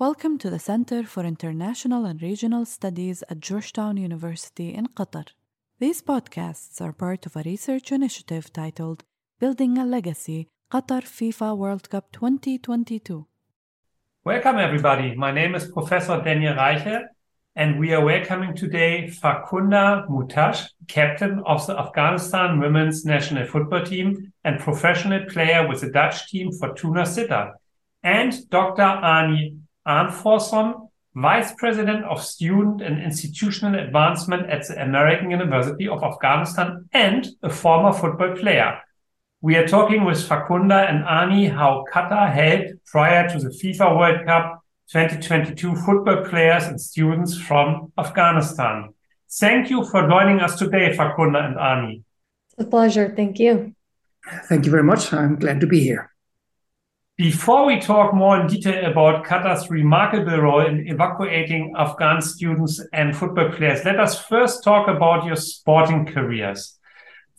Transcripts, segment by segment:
Welcome to the Center for International and Regional Studies at Georgetown University in Qatar. These podcasts are part of a research initiative titled Building a Legacy Qatar FIFA World Cup 2022. Welcome, everybody. My name is Professor Daniel Reiche, and we are welcoming today Farkhunda Muhtaj, captain of the Afghanistan women's national football team and professional player with the Dutch team Fortuna Sittard, and Dr. Ani Arnthorsson, Vice President of Student and Institutional Advancement at the American University of Afghanistan and a former football player. We are talking with Farkhunda and Ani how Qatar helped prior to the FIFA World Cup 2022 football players and students from Afghanistan. Thank you for joining us today, Farkhunda and Ani. It's a pleasure. Thank you. Thank you very much. I'm glad to be here. Before we talk more in detail about Qatar's remarkable role in evacuating Afghan students and football players, let us first talk about your sporting careers.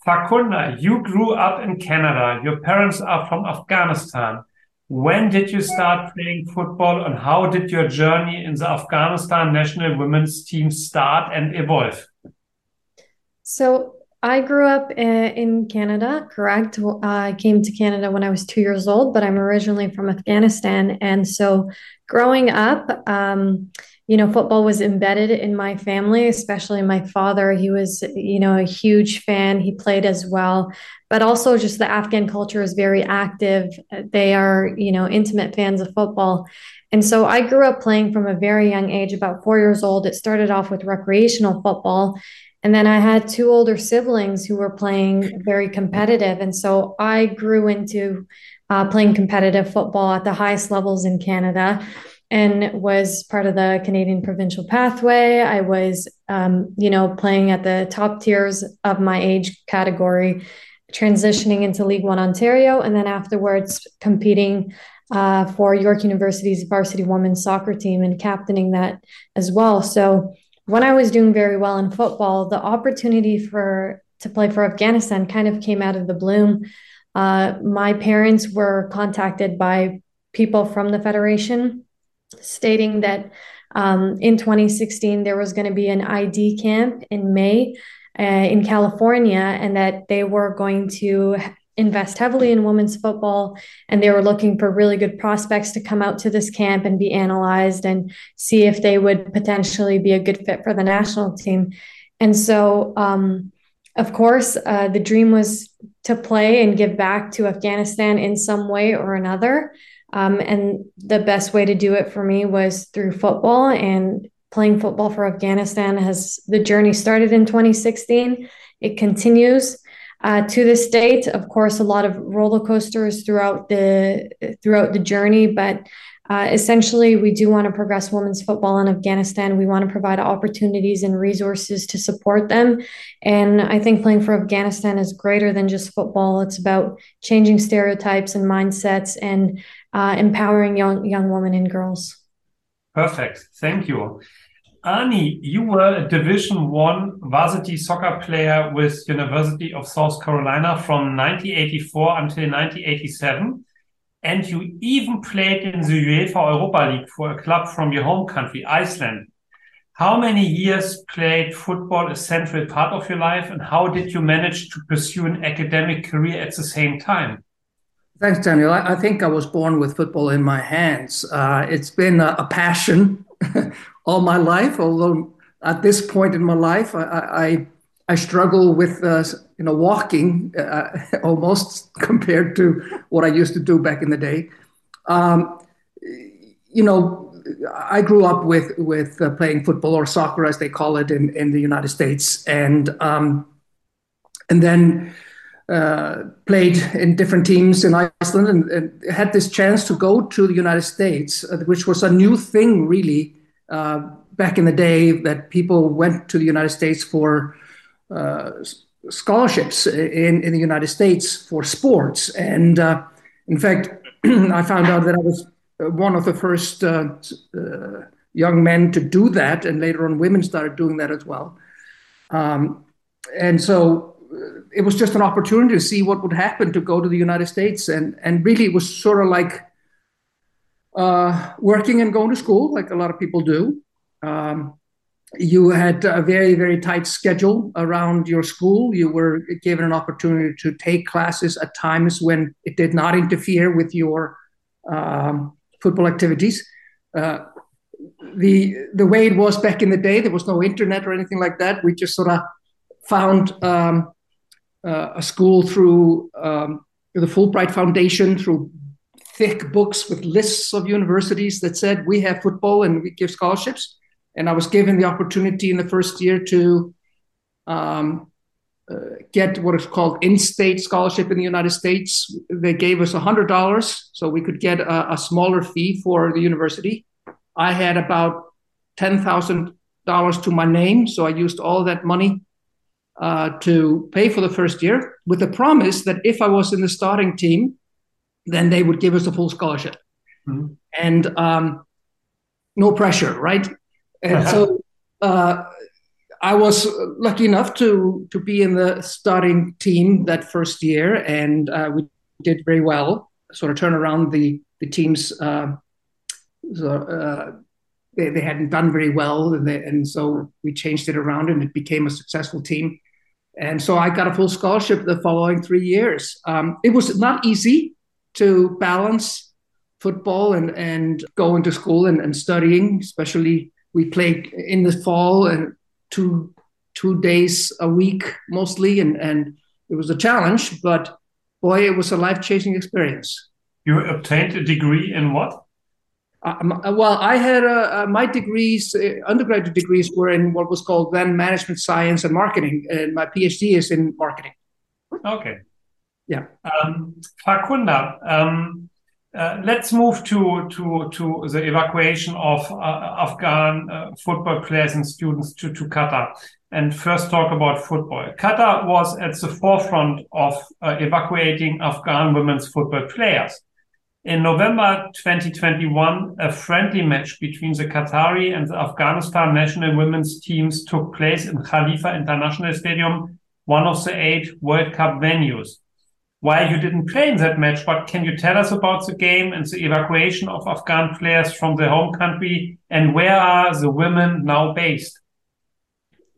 Farkhunda, you grew up in Canada. Your parents are from Afghanistan. When did you start playing football and how did your journey in the Afghanistan national women's team start and evolve? So, I grew up in Canada, correct? I came to Canada when I was two years old, but I'm originally from Afghanistan. And so growing up, um, you know, football was embedded in my family, especially my father. He was, you know, a huge fan. He played as well. But also, just the Afghan culture is very active. They are, you know, intimate fans of football. And so I grew up playing from a very young age, about four years old. It started off with recreational football. And then I had two older siblings who were playing very competitive. And so I grew into uh, playing competitive football at the highest levels in Canada and was part of the Canadian provincial pathway. I was, um, you know, playing at the top tiers of my age category, transitioning into League One Ontario, and then afterwards competing uh, for York University's varsity women's soccer team and captaining that as well. So when I was doing very well in football, the opportunity for to play for Afghanistan kind of came out of the bloom. Uh, my parents were contacted by people from the federation stating that um, in 2016 there was going to be an ID camp in May uh, in California, and that they were going to invest heavily in women's football and they were looking for really good prospects to come out to this camp and be analyzed and see if they would potentially be a good fit for the national team. And so um, of course uh, the dream was to play and give back to afghanistan in some way or another. Um, and the best way to do it for me was through football and playing football for afghanistan has the journey started in 2016 it continues uh, to this date. Of course, a lot of roller coasters throughout the throughout the journey, but uh, essentially, we do want to progress women's football in Afghanistan. We want to provide opportunities and resources to support them. And I think playing for Afghanistan is greater than just football. It's about changing stereotypes and mindsets and uh, empowering young young women and girls. Perfect. Thank you. Ani, you were a Division One varsity soccer player with University of South Carolina from 1984 until 1987, and you even played in the UEFA Europa League for a club from your home country, Iceland. How many years played football a central part of your life, and how did you manage to pursue an academic career at the same time? Thanks, Daniel. I, I think I was born with football in my hands. Uh, it's been a, a passion all my life. Although at this point in my life, I I, I struggle with uh, you know walking uh, almost compared to what I used to do back in the day. Um, you know, I grew up with with uh, playing football or soccer, as they call it in, in the United States, and um, and then uh, played in different teams in Iceland, and, and, had this chance to go to the United States, uh, which was a new thing, really, uh, back in the day that people went to the United States for uh, scholarships in, in the United States for sports. And uh, in fact, I found out that I was one of the first uh, uh, young men to do that. And later on, women started doing that as well. Um, and so it was just an opportunity to see what would happen to go to the United States. And, and really, it was sort of like uh, working and going to school, like a lot of people do. Um, you had a very, very tight schedule around your school. You were given an opportunity to take classes at times when it did not interfere with your um, football activities. Uh, the the way it was back in the day, there was no internet or anything like that. We just sort of found um, uh, a school through um, the Fulbright Foundation, through thick books with lists of universities that said we have football and we give scholarships. And I was given the opportunity in the first year to um, uh, get what is called in-state scholarship in the United States. They gave us $100 so we could get a, a smaller fee for the university. I had about $10,000 to my name, so I used all that money uh, to pay for the first year with the promise that if I was in the starting team, then they would give us a full scholarship. Mm-hmm. And um, no pressure, right? And uh-huh. so uh, I was lucky enough to to be in the starting team that first year, and uh, we did very well. Sort of turn around the the teams. Uh, so, uh, they, they hadn't done very well, and, they, and so we changed it around, and it became a successful team. And so I got a full scholarship the following three years. Um, it was not easy to balance football and, and going to school and, and studying, especially we played in the fall and two two days a week mostly and, and it was a challenge, but boy, it was a life changing experience. You obtained a degree in what? Uh, uh, well, I had uh, uh, my degrees, undergraduate degrees were in what was called then management science and marketing, and my PhD is in marketing. Okay. Yeah. Um, Farkhunda, um, uh, let's move to to to the evacuation of Afghan football players and students to to Qatar, and first talk about football. Qatar was at the forefront of evacuating Afghan women's football players. In November 2021, a friendly match between the Qatari and the Afghanistan national women's teams took place in Khalifa International Stadium, one of the eight World Cup venues. While you didn't play in that match, what can you tell us about the game and the evacuation of Afghan players from the home country and where are the women now based?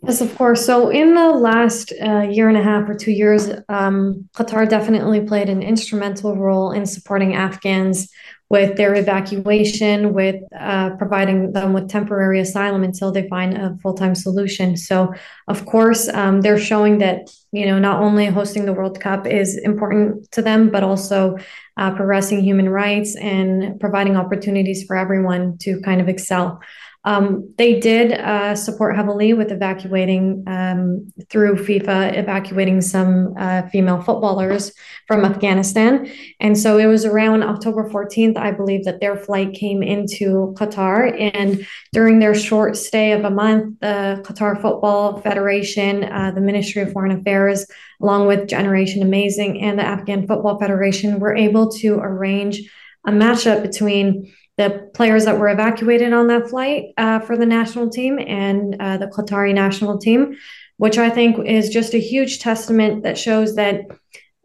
Yes, of course. So, in the last uh, year and a half or two years, um, Qatar definitely played an instrumental role in supporting Afghans with their evacuation, with uh, providing them with temporary asylum until they find a full time solution. So, of course, um, they're showing that you know not only hosting the World Cup is important to them, but also uh, progressing human rights and providing opportunities for everyone to kind of excel. Um, they did uh, support heavily with evacuating um, through FIFA, evacuating some uh, female footballers from Afghanistan. And so it was around October 14th, I believe, that their flight came into Qatar. And during their short stay of a month, the Qatar Football Federation, uh, the Ministry of Foreign Affairs, along with Generation Amazing and the Afghan Football Federation, were able to arrange a matchup between the players that were evacuated on that flight uh, for the national team and uh, the Qatari national team, which I think is just a huge testament that shows that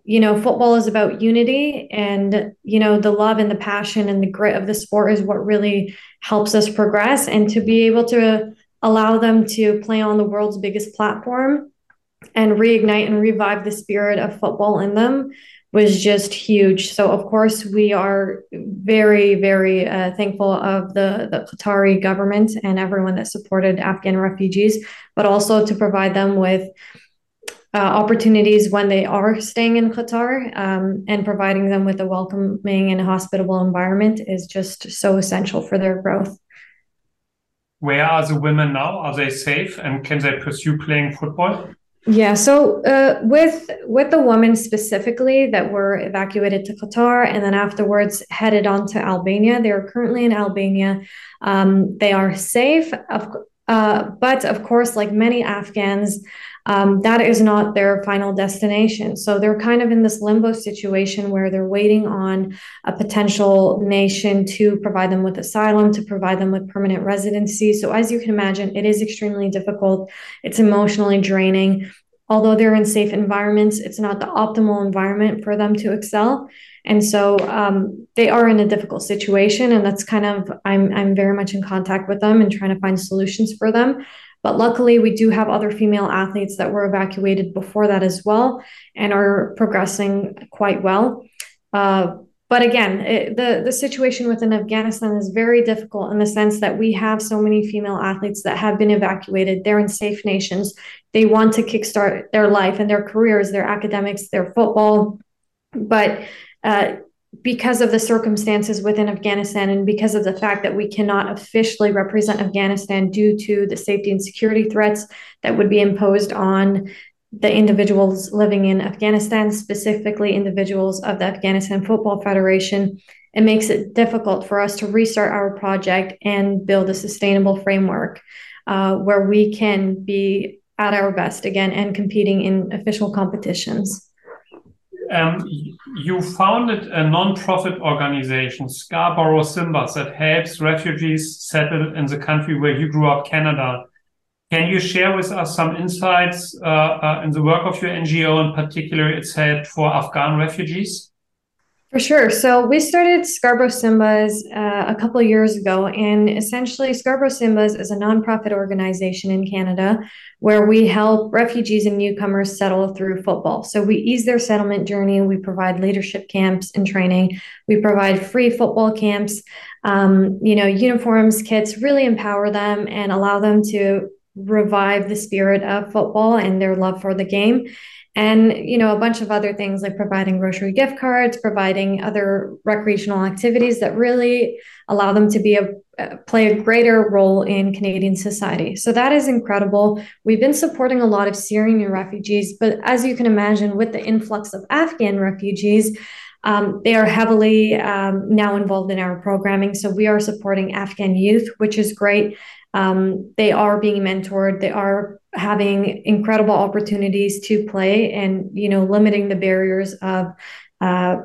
you know football is about unity and you know the love and the passion and the grit of the sport is what really helps us progress. And to be able to allow them to play on the world's biggest platform and reignite and revive the spirit of football in them was just huge. So, of course, we are very, very uh, thankful of the, the Qatari government and everyone that supported Afghan refugees, but also to provide them with uh, opportunities when they are staying in Qatar um, and providing them with a welcoming and hospitable environment is just so essential for their growth. Where are the women now? Are they safe and can they pursue playing football? Yeah, so uh, with with the women specifically that were evacuated to Qatar and then afterwards headed on to Albania, they are currently in Albania. Um, they are safe, of, uh, but of course, like many Afghans, um, that is not their final destination. So they're kind of in this limbo situation where they're waiting on a potential nation to provide them with asylum, to provide them with permanent residency. So, as you can imagine, it is extremely difficult. It's emotionally draining. although they're in safe environments, it's not the optimal environment for them to excel. And so um, they are in a difficult situation. And that's kind of, I'm, I'm very much in contact with them and trying to find solutions for them. But luckily, we do have other female athletes that were evacuated before that as well and are progressing quite well. Uh, but again, it, the the situation within Afghanistan is very difficult in the sense that we have so many female athletes that have been evacuated. They're in safe nations. They want to kickstart their life and their careers, their academics, their football, but uh, because of the circumstances within Afghanistan and because of the fact that we cannot officially represent Afghanistan due to the safety and security threats that would be imposed on the individuals living in Afghanistan, specifically individuals of the Afghanistan Football Federation, it makes it difficult for us to restart our project and build a sustainable framework uh, where we can be at our best again and competing in official competitions. Um, you founded a non-profit organization, Scarborough Simbas, that helps refugees settle in the country where you grew up, Canada. Can you share with us some insights uh, uh, in the work of your NGO, in particular its help for Afghan refugees? For sure. So we started Scarborough Simbas uh, a couple years ago, and essentially, Scarborough Simbas is a nonprofit organization in Canada where we help refugees and newcomers settle through football. So we ease their settlement journey. We provide leadership camps and training. We provide free football camps, um, you know, uniforms, kits. Really empower them and allow them to revive the spirit of football and their love for the game and you know a bunch of other things like providing grocery gift cards providing other recreational activities that really allow them to be a play a greater role in Canadian society. So that is incredible. We've been supporting a lot of Syrian refugees, but as you can imagine, with the influx of Afghan refugees, um, they are heavily um, now involved in our programming. So we are supporting Afghan youth, which is great. Um, they are being mentored. They are having incredible opportunities to play, and you know, limiting the barriers of uh,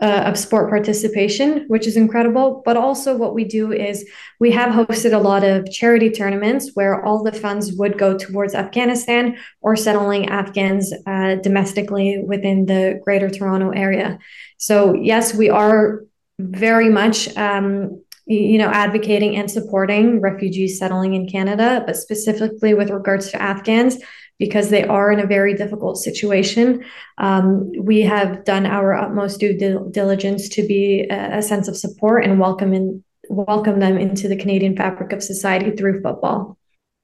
uh, of sport participation, which is incredible. But also, what we do is we have hosted a lot of charity tournaments where all the funds would go towards Afghanistan or settling Afghans uh, domestically within the Greater Toronto area. So, yes, we are very much um, you know, advocating and supporting refugees settling in Canada, but specifically with regards to Afghans, because they are in a very difficult situation. Um, we have done our utmost due diligence to be a, a sense of support and welcome in, welcome them into the Canadian fabric of society through football.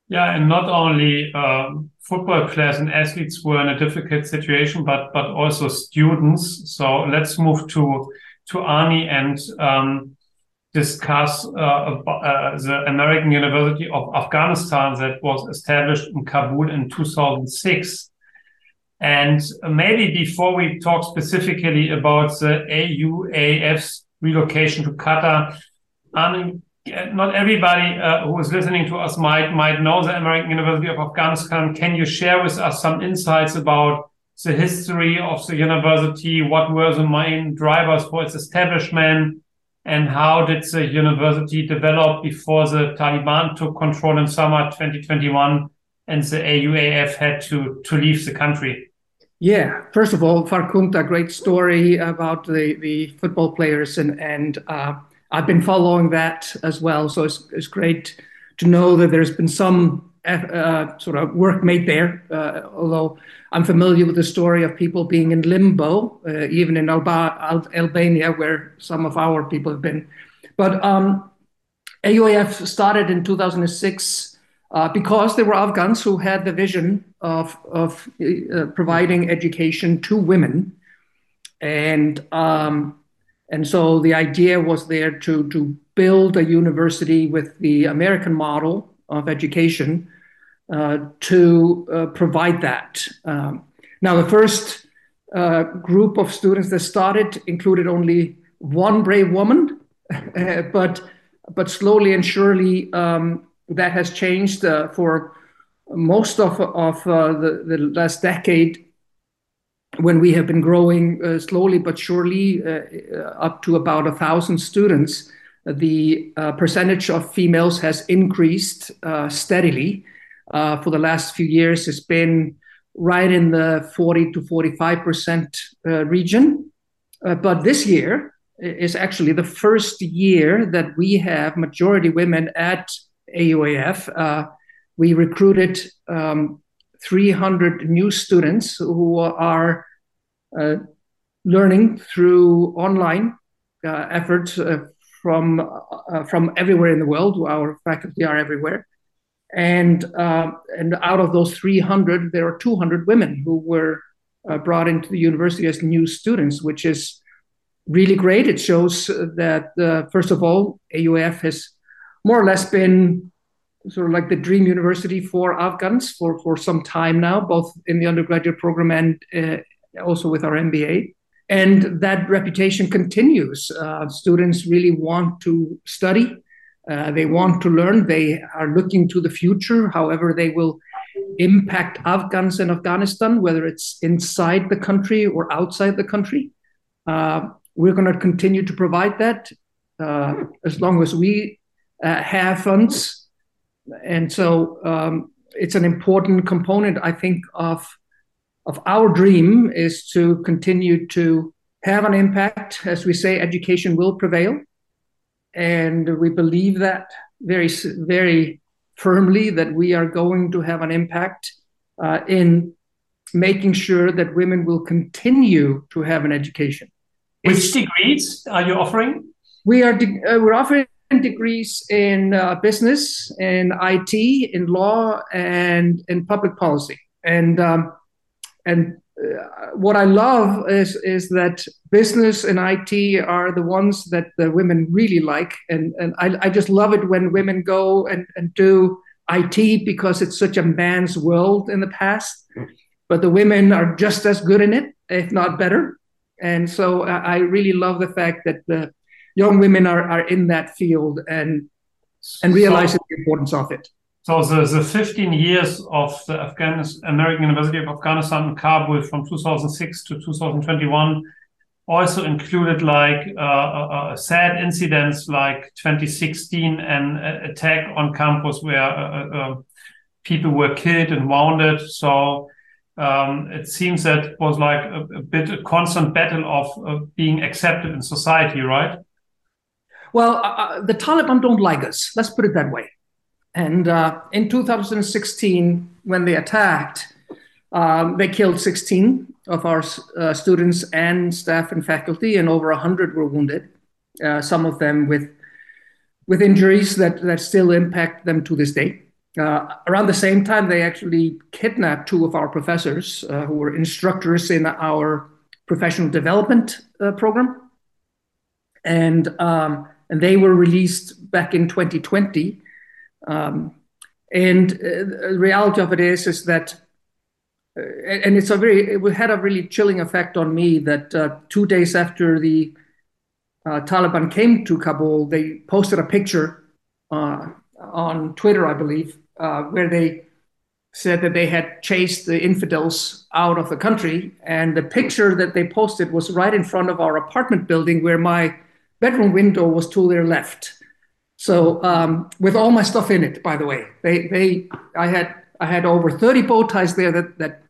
Yeah, and not only um, football players and athletes were in a difficult situation, but but also students. So let's move to to Arnie and um, discuss uh, uh, the American University of Afghanistan that was established in Kabul in 2006. And maybe before we talk specifically about the AUAF's relocation to Qatar, mean, not everybody uh, who is listening to us might might know the American University of Afghanistan. Can you share with us some insights about the history of the university? What were the main drivers for its establishment? And how did the university develop before the Taliban took control in summer 2021 and the AUAF had to, to leave the country? Yeah, first of all, Farkhunda, great story about the, the football players, and, and uh, I've been following that as well. So it's, it's great to know that there's been some uh, sort of work made there. Uh, although I'm familiar with the story of people being in limbo, uh, even in Alba- Al- Albania, where some of our people have been. But um, AUAF started in 2006 uh, because there were Afghans who had the vision of, of uh, providing education to women. And um, and so the idea was there to, to build a university with the American model of education uh, to uh, provide that. Um, now, the first uh, group of students that started included only one brave woman, but but slowly and surely um, that has changed uh, for most of, of uh, the, the last decade when we have been growing uh, slowly but surely up to about a thousand students the uh, percentage of females has increased uh, steadily. Uh, for the last few years, it's been right in the 40 to 45% uh, region. Uh, but this year is actually the first year that we have majority women at AUAF. Uh, we recruited um, 300 new students who are learning through online uh, efforts uh, from from everywhere in the world. Our faculty are everywhere, and and out of those 300, there are 200 women who were brought into the university as new students, which is really great. It shows that first of all, AUF has more or less been sort of like the dream university for Afghans for, for some time now, both in the undergraduate program and uh, also with our MBA. And that reputation continues. Uh, students really want to study, uh, they want to learn, they are looking to the future, however, they will impact Afghans in Afghanistan, whether it's inside the country or outside the country. Uh, we're going to continue to provide that uh, as long as we uh, have funds and so um, it's an important component, I think, of of our dream is to continue to have an impact. As we say, education will prevail, and we believe that very very firmly that we are going to have an impact uh, in making sure that women will continue to have an education. Which it's, degrees are you offering? We are de- uh, we're offering degrees in uh, business, in IT, in law, and in public policy. And um, and uh, what I love is is that business and IT are the ones that the women really like, and and I, I just love it when women go and, and do IT because it's such a man's world in the past, but the women are just as good in it, if not better. And so I really love the fact that the young women are, are in that field and and realizing so, the importance of it. So the, the 15 years of the American University of Afghanistan in Kabul from 2006 to 2021 also included like uh, uh, uh, sad incidents like 2016 an attack on campus where uh, uh, uh, people were killed and wounded. So um, it seems that it was like a, a bit a constant battle of being accepted in society, right? Well, uh, uh, the Taliban don't like us. Let's put it that way. And uh, in 2016, when they attacked, um, they killed 16 of our uh, students and staff and faculty, and over 100 were wounded. Uh, some of them with with injuries that that still impact them to this day. Uh, around the same time, they actually kidnapped two of our professors who were instructors in our professional development program, and um, and they were released back in 2020. Um, and uh, the reality of it is, is that, uh, and it's a very, it had a really chilling effect on me that uh, two days after the uh, Taliban came to Kabul, they posted a picture uh, on Twitter, I believe, uh, where they said that they had chased the infidels out of the country. And the picture that they posted was right in front of our apartment building where my bedroom window was to their left. So um, with all my stuff in it, by the way, they they I had I had over 30 bow ties there that that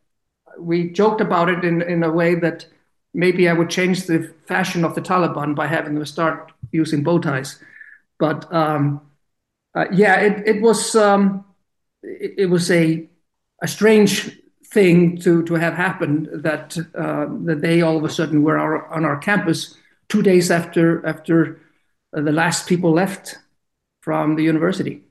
we joked about it in, in a way that maybe I would change the fashion of the Taliban by having them start using bow ties. But um, uh, yeah, it, it was um, it, it, was a a strange thing to to have happened that uh, that they all of a sudden were our, on our campus two days after after the last people left from the university.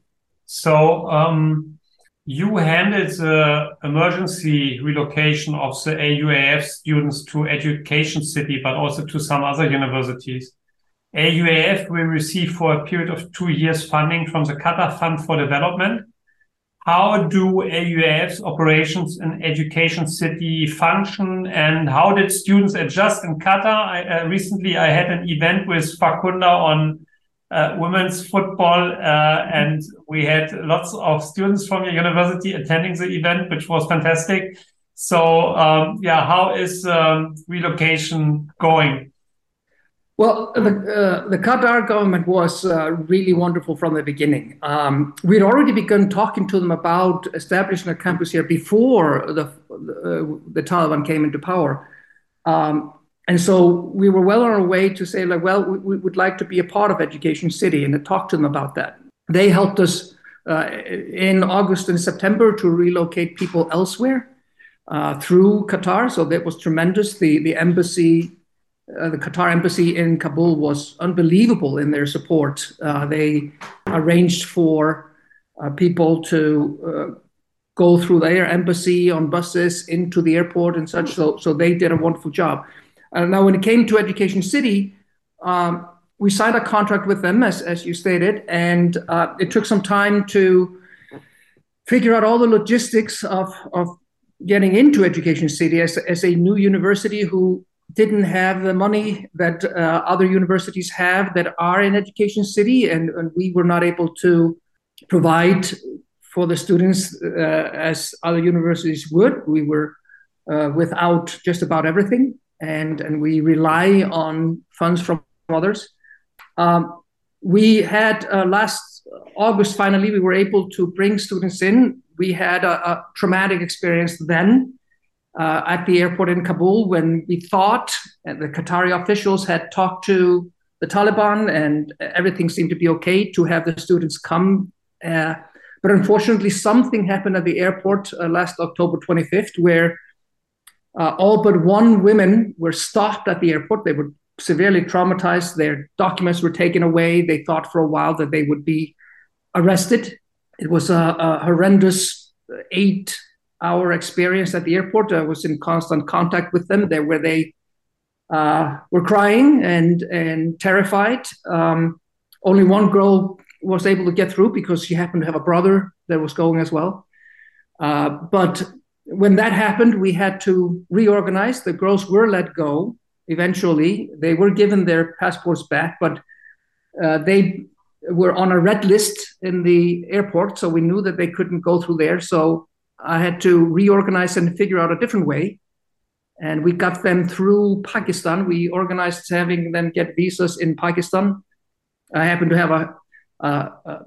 So um, you handled the emergency relocation of the AUAF students to Education City, but also to some other universities. AUAF will receive for a period of two years funding from the Qatar Fund for Development how do AUAF's operations in Education City function and how did students adjust in Qatar? I, uh, recently, I had an event with Farkhunda on uh, women's football, uh, and we had lots of students from your university attending the event, which was fantastic. So, um, yeah, how is um, relocation going? Well, the, uh, the Qatar government was uh, really wonderful from the beginning. Um, we'd already begun talking to them about establishing a campus here before the, uh, the Taliban came into power. Um, and so we were well on our way to say, like, well, we, would like to be a part of Education City and to talk to them about that. They helped us uh, in August and September to relocate people elsewhere uh, through Qatar. So that was tremendous. The, the embassy uh, the Qatar embassy in Kabul was unbelievable in their support. Uh, they arranged for uh, people to uh, go through their embassy on buses into the airport and such. So, so they did a wonderful job. Uh, now, when it came to Education City, um, we signed a contract with them, as, as you stated, and uh, it took some time to figure out all the logistics of, of getting into Education City as, as a new university who didn't have the money that uh, other universities have that are in Education City, and, and, we were not able to provide for the students uh, as other universities would. We were uh, without just about everything, and, and we rely on funds from others. Um, we had uh, last August, finally, we were able to bring students in. We had a, a traumatic experience then uh, at the airport in Kabul when we thought the Qatari officials had talked to the Taliban and everything seemed to be okay to have the students come. Uh, but unfortunately, something happened at the airport uh, last October 25th where uh, all but one women were stopped at the airport. They were severely traumatized. Their documents were taken away. They thought for a while that they would be arrested. It was a, a horrendous eight hour experience at the airport. I was in constant contact with them there where they uh, were crying and and terrified. Um, only one girl was able to get through because she happened to have a brother that was going as well. Uh, but when that happened, we had to reorganize. The girls were let go eventually. They were given their passports back, but uh, they were on a red list in the airport, so we knew that they couldn't go through there. So I had to reorganize and figure out a different way. And we got them through Pakistan. We organized having them get visas in Pakistan. I happen to have a, a,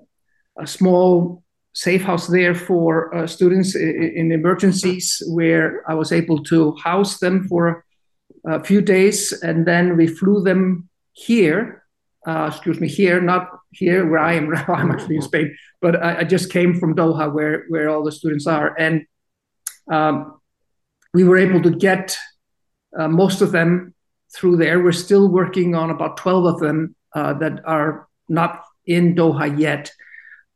a small safe house there for uh, students in, emergencies where I was able to house them for a few days. And then we flew them here, uh, excuse me, here, not here where I am. I'm actually in Spain, but I, I, just came from Doha, where where all the students are, and um, we were able to get uh, most of them through there. We're still working on about twelve of them uh, that are not in Doha yet,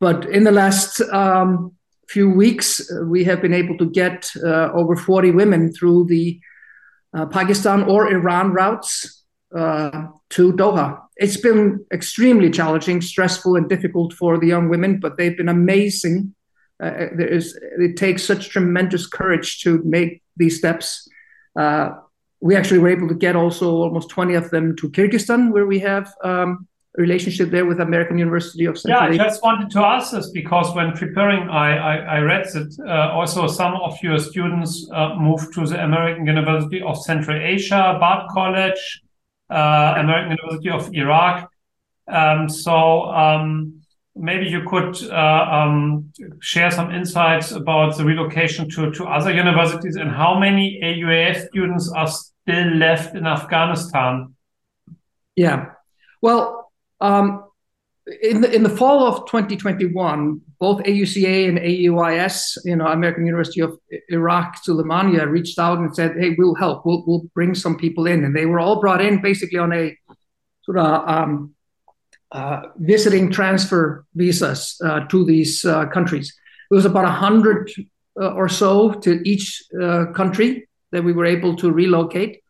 but in the last um, few weeks, uh, we have been able to get uh, over 40 women through the uh, Pakistan or Iran routes uh, to Doha it's been extremely challenging, stressful, and difficult for the young women, but they've been amazing. Uh, there is, it takes such tremendous courage to make these steps. Uh, we actually were able to get also almost 20 of them to Kyrgyzstan, where we have um, relationship there with American University of Central Yeah, I just wanted to ask this because when preparing, I, I, I read that uh, also some of your students uh, moved to the American University of Central Asia, Bard College, uh, American University of Iraq. Um, so um, maybe you could uh, um, share some insights about the relocation to, to other universities and how many AUAF students are still left in Afghanistan? Yeah, well, um, in the in the fall of 2021, both AUCA and AUIS, you know, American University of Iraq Suleimania, reached out and said, "Hey, we'll help. We'll we'll bring some people in," and they were all brought in basically on a sort of um, uh, visiting transfer visas uh, to these uh, countries. It was about hundred uh, or so to each uh, country that we were able to relocate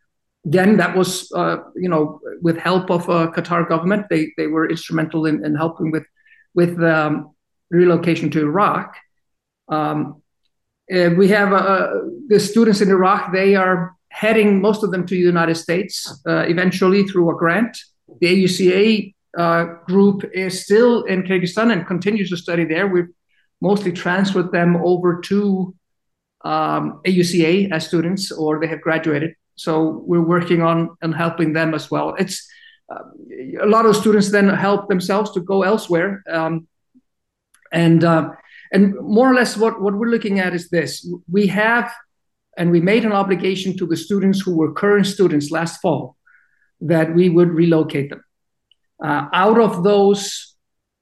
again, that was uh, you know with help of uh, Qatar government. They they were instrumental in, in helping with with um, relocation to Iraq. Um, we have uh, the students in Iraq. They are heading most of them to the United States uh, eventually through a grant. The AUCA uh, group is still in Kyrgyzstan and continues to study there. We've mostly transferred them over to um, AUCA as students, or they have graduated so we're working on and helping them as well. It's uh, a lot of students then help themselves to go elsewhere. Um, and uh, and more or less what, what we're looking at is this. We have and we made an obligation to the students who were current students last fall that we would relocate them. Uh, out of those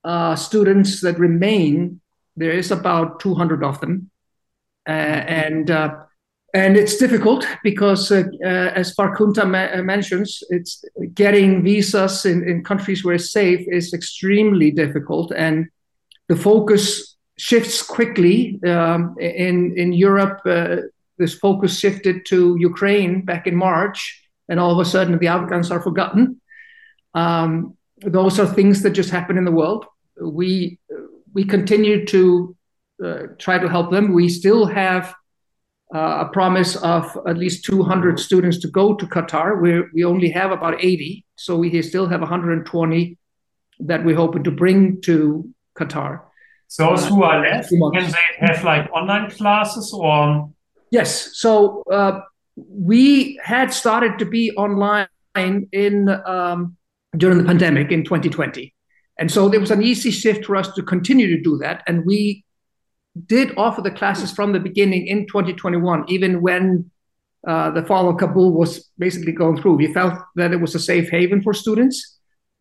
uh, students that remain, there is about 200 of them. Uh, and uh, and it's difficult because, uh, uh, as Farkhunda ma- mentions, it's getting visas in, in countries where it's safe is extremely difficult, and the focus shifts quickly. Um, in in Europe, uh, this focus shifted to Ukraine back in March, and all of a sudden the Afghans are forgotten. Um, those are things that just happen in the world. We we continue to uh, try to help them. We still have uh, a promise of at least 200 students to go to Qatar. We we only have about 80, so we still have 120 that we're hoping to bring to Qatar. Those who are left, can they have like online classes or? Yes. So uh, we had started to be online in um, during the pandemic in 2020, and so there was an easy shift for us to continue to do that. And we did offer the classes from the beginning in 2021, even when uh, the fall of Kabul was basically going through. We felt that it was a safe haven for students.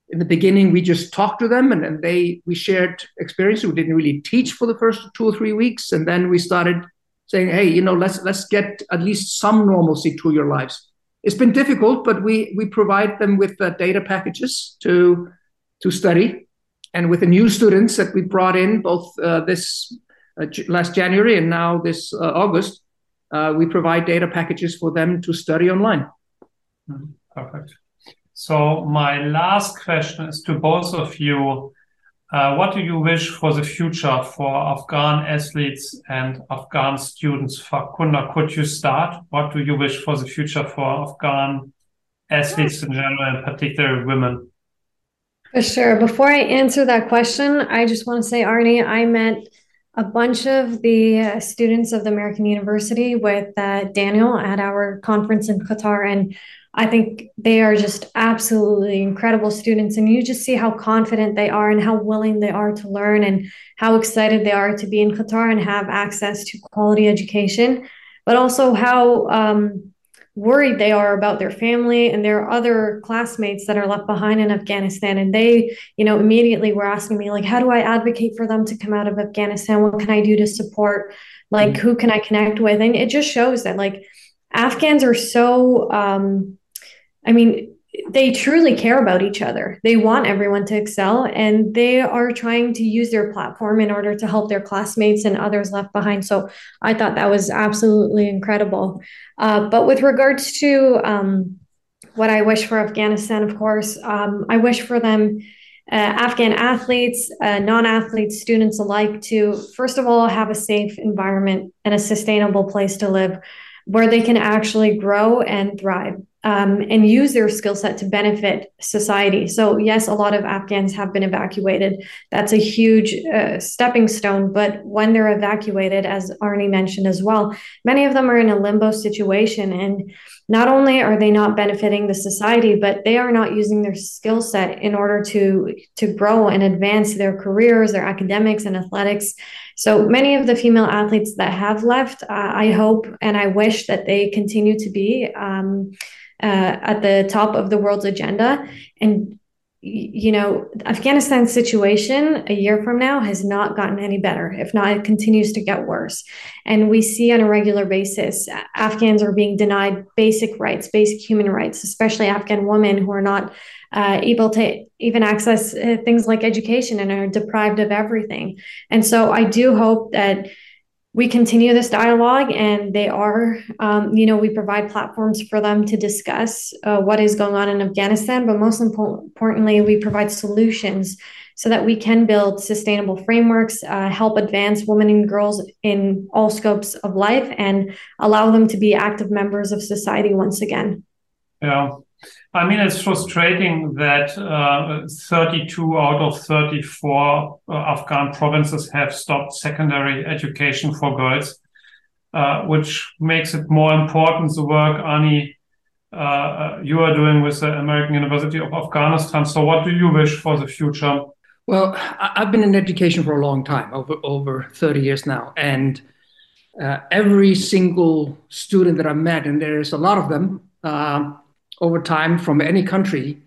In the beginning, we just talked to them, and then they we shared experiences. We didn't really teach for the first two or three weeks, and then we started saying, hey, you know, let's let's get at least some normalcy to your lives. It's been difficult, but we we provide them with uh, data packages to to study, and with the new students that we brought in both uh, this last January and now this uh, August, uh, we provide data packages for them to study online. Mm-hmm. Perfect. So my last question is to both of you. Uh, what do you wish for the future for Afghan athletes and Afghan students? Farkhunda, could you start? What do you wish for the future for Afghan athletes in general, and particularly women? For sure. Before I answer that question, I just want to say, Arnie, I met a bunch of the uh, students of the American University with uh, Daniel at our conference in Qatar, and I think they are just absolutely incredible students. And you just see how confident they are and how willing they are to learn and how excited they are to be in Qatar and have access to quality education, but also how um, worried they are about their family and their other classmates that are left behind in Afghanistan. And they, you know, immediately were asking me, like, how do I advocate for them to come out of Afghanistan? What can I do to support? Like, who can I connect with? And it just shows that, like, Afghans are so um, I mean, they truly care about each other. They want everyone to excel and they are trying to use their platform in order to help their classmates and others left behind. So I thought that was absolutely incredible. Uh, but with regards to um, what I wish for Afghanistan, of course, um, I wish for them. Uh, Afghan athletes, uh, non athletes, students alike to, first of all, have a safe environment and a sustainable place to live where they can actually grow and thrive um, and use their skill set to benefit society. So, yes, a lot of Afghans have been evacuated. That's a huge uh, stepping stone. But when they're evacuated, as Arnie mentioned as well, many of them are in a limbo situation. And not only are they not benefiting the society, but they are not using their skill set in order to, to grow and advance their careers, their academics, and athletics. So, many of the female athletes that have left, uh, I hope and I wish that they continue to be. Um, uh, at the top of the world's agenda. And you know, Afghanistan's situation a year from now has not gotten any better. If not, it continues to get worse. And we see on a regular basis, Afghans are being denied basic rights, basic human rights, especially Afghan women who are not uh, able to even access uh, things like education and are deprived of everything. And so I do hope that we continue this dialogue and they are um, you know we provide platforms for them to discuss uh, what is going on in afghanistan but most impo- importantly we provide solutions so that we can build sustainable frameworks uh, help advance women and girls in all scopes of life and allow them to be active members of society once again. Yeah I mean, it's frustrating that uh, 32 out of 34 uh, Afghan provinces have stopped secondary education for girls, uh, which makes it more important the work Ani uh, you are doing with the American University of Afghanistan. So, what do you wish for the future? Well, I've been in education for a long time, over over 30 years now, and uh, every single student that I met, and there's a lot of them uh, over time from any country,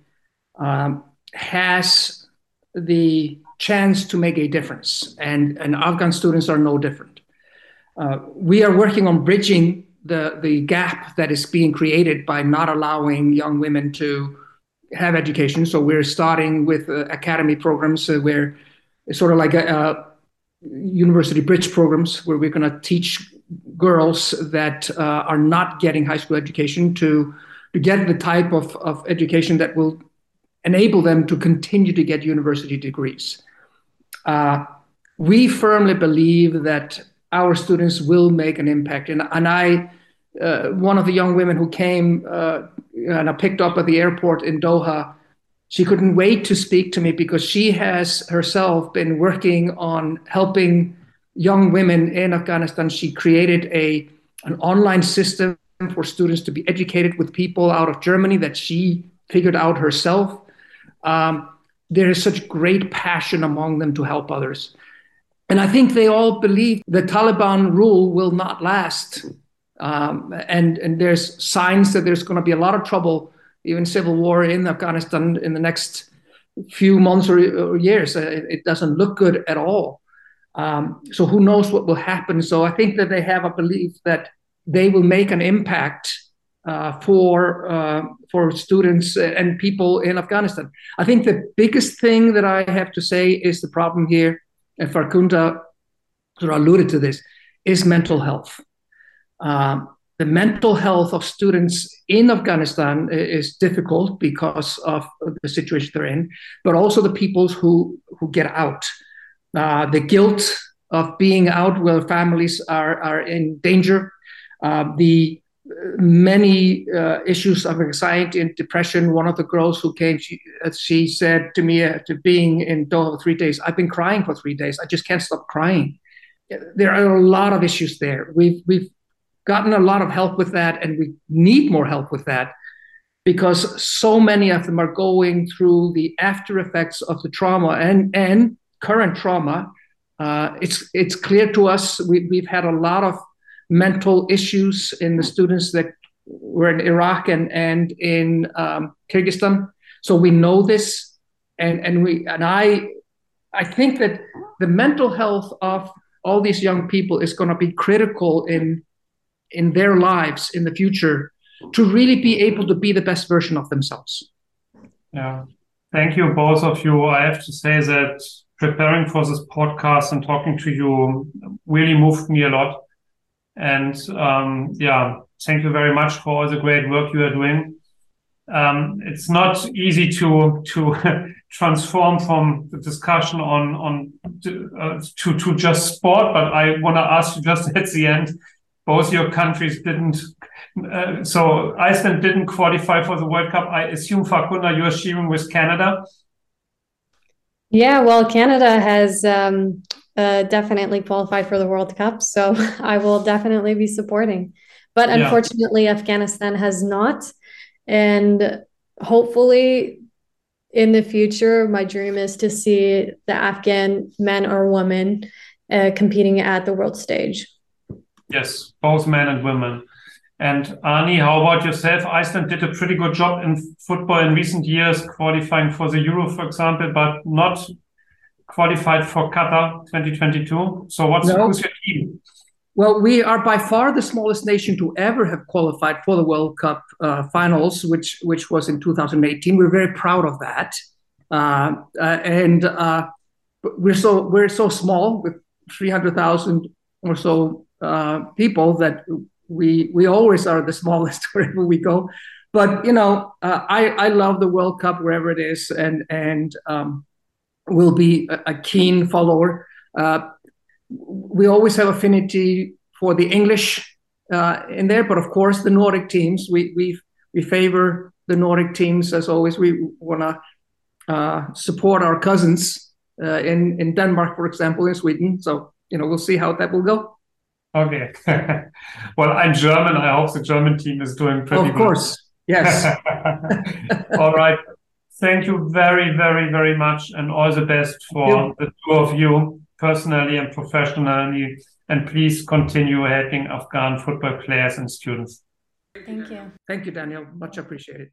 um, has the chance to make a difference, and and Afghan students are no different. Uh, we are working on bridging the the gap that is being created by not allowing young women to have education. So we're starting with uh, academy programs uh, where it's sort of like a, a university bridge programs where we're going to teach girls that uh, are not getting high school education to to get the type of, of education that will enable them to continue to get university degrees. Uh, we firmly believe that our students will make an impact, and, and I uh, one of the young women who came uh, and I picked up at the airport in Doha, she couldn't wait to speak to me because she has herself been working on helping young women in Afghanistan. She created a an online system for students to be educated with people out of Germany that she figured out herself. Um, there is such great passion among them to help others. And I think they all believe the Taliban rule will not last. Um, and, and there's signs that there's going to be a lot of trouble, even civil war in Afghanistan in the next few months or, or years. Uh, it, it, doesn't look good at all. Um, so who knows what will happen? So I think that they have a belief that they will make an impact uh, for uh, for students and people in Afghanistan. I think the biggest thing that I have to say is the problem here, and Farkhunda sort of alluded to this, is mental health. Um, the mental health of students in Afghanistan is difficult because of the situation they're in, but also the people who, who get out. Uh, the guilt of being out where families are, are in danger, uh, the many uh, issues of anxiety and depression. One of the girls who came, she, she said to me, uh, to being in Doha for three days, I've been crying for three days. I just can't stop crying. There are a lot of issues there. We've, we've gotten a lot of help with that, and we need more help with that because so many of them are going through the after effects of the trauma and, and current trauma. Uh, it's it's clear to us we, we've had a lot of mental issues in the students that were in Iraq and and in um, Kyrgyzstan. So we know this, and and we and I I think that the mental health of all these young people is going to be critical in in their lives in the future to really be able to be the best version of themselves. Yeah. Thank you, both of you. I have to say that preparing for this podcast and talking to you really moved me a lot. And um, yeah, thank you very much for all the great work you are doing. Um, it's not easy to to transform from the discussion on on uh, to to just sport, but I want to ask you just at the end both your countries didn't. Uh, so Iceland didn't qualify for the World Cup. I assume Farkhunda, you're sharing with Canada. Yeah, well, Canada has um, uh, definitely qualify for the World Cup, so I will definitely be supporting. But unfortunately, yeah. Afghanistan has not, and hopefully, in the future, my dream is to see the Afghan men or women uh, competing at the world stage. Yes, both men and women. And Arni, how about yourself? Iceland did a pretty good job in football in recent years, qualifying for the Euro, for example, but not qualified for Qatar 2022. So what's no. who's your team? Well, we are by far the smallest nation to ever have qualified for the World Cup uh, finals, which which was in 2018. We're very proud of that, uh, uh, and uh, we're so we're so small with 300,000 or so uh, people that we we always are the smallest wherever we go. But you know, uh, I I love the World Cup wherever it is, and and um, will be a, a, keen follower. Uh, we always have affinity for the English uh, in there, but of course the Nordic teams. We we we favor the Nordic teams as always. We want to uh, support our cousins uh, in in Denmark, for example, in Sweden. So you know, we'll see how that will go. Okay. well, I'm German. I hope the German team is doing pretty Of course. Yes. all right. Thank you very, very, very much, and all the best for the two of you, personally and professionally. And please continue helping Afghan football players and students. Thank you. Thank you, Daniel. Much appreciated.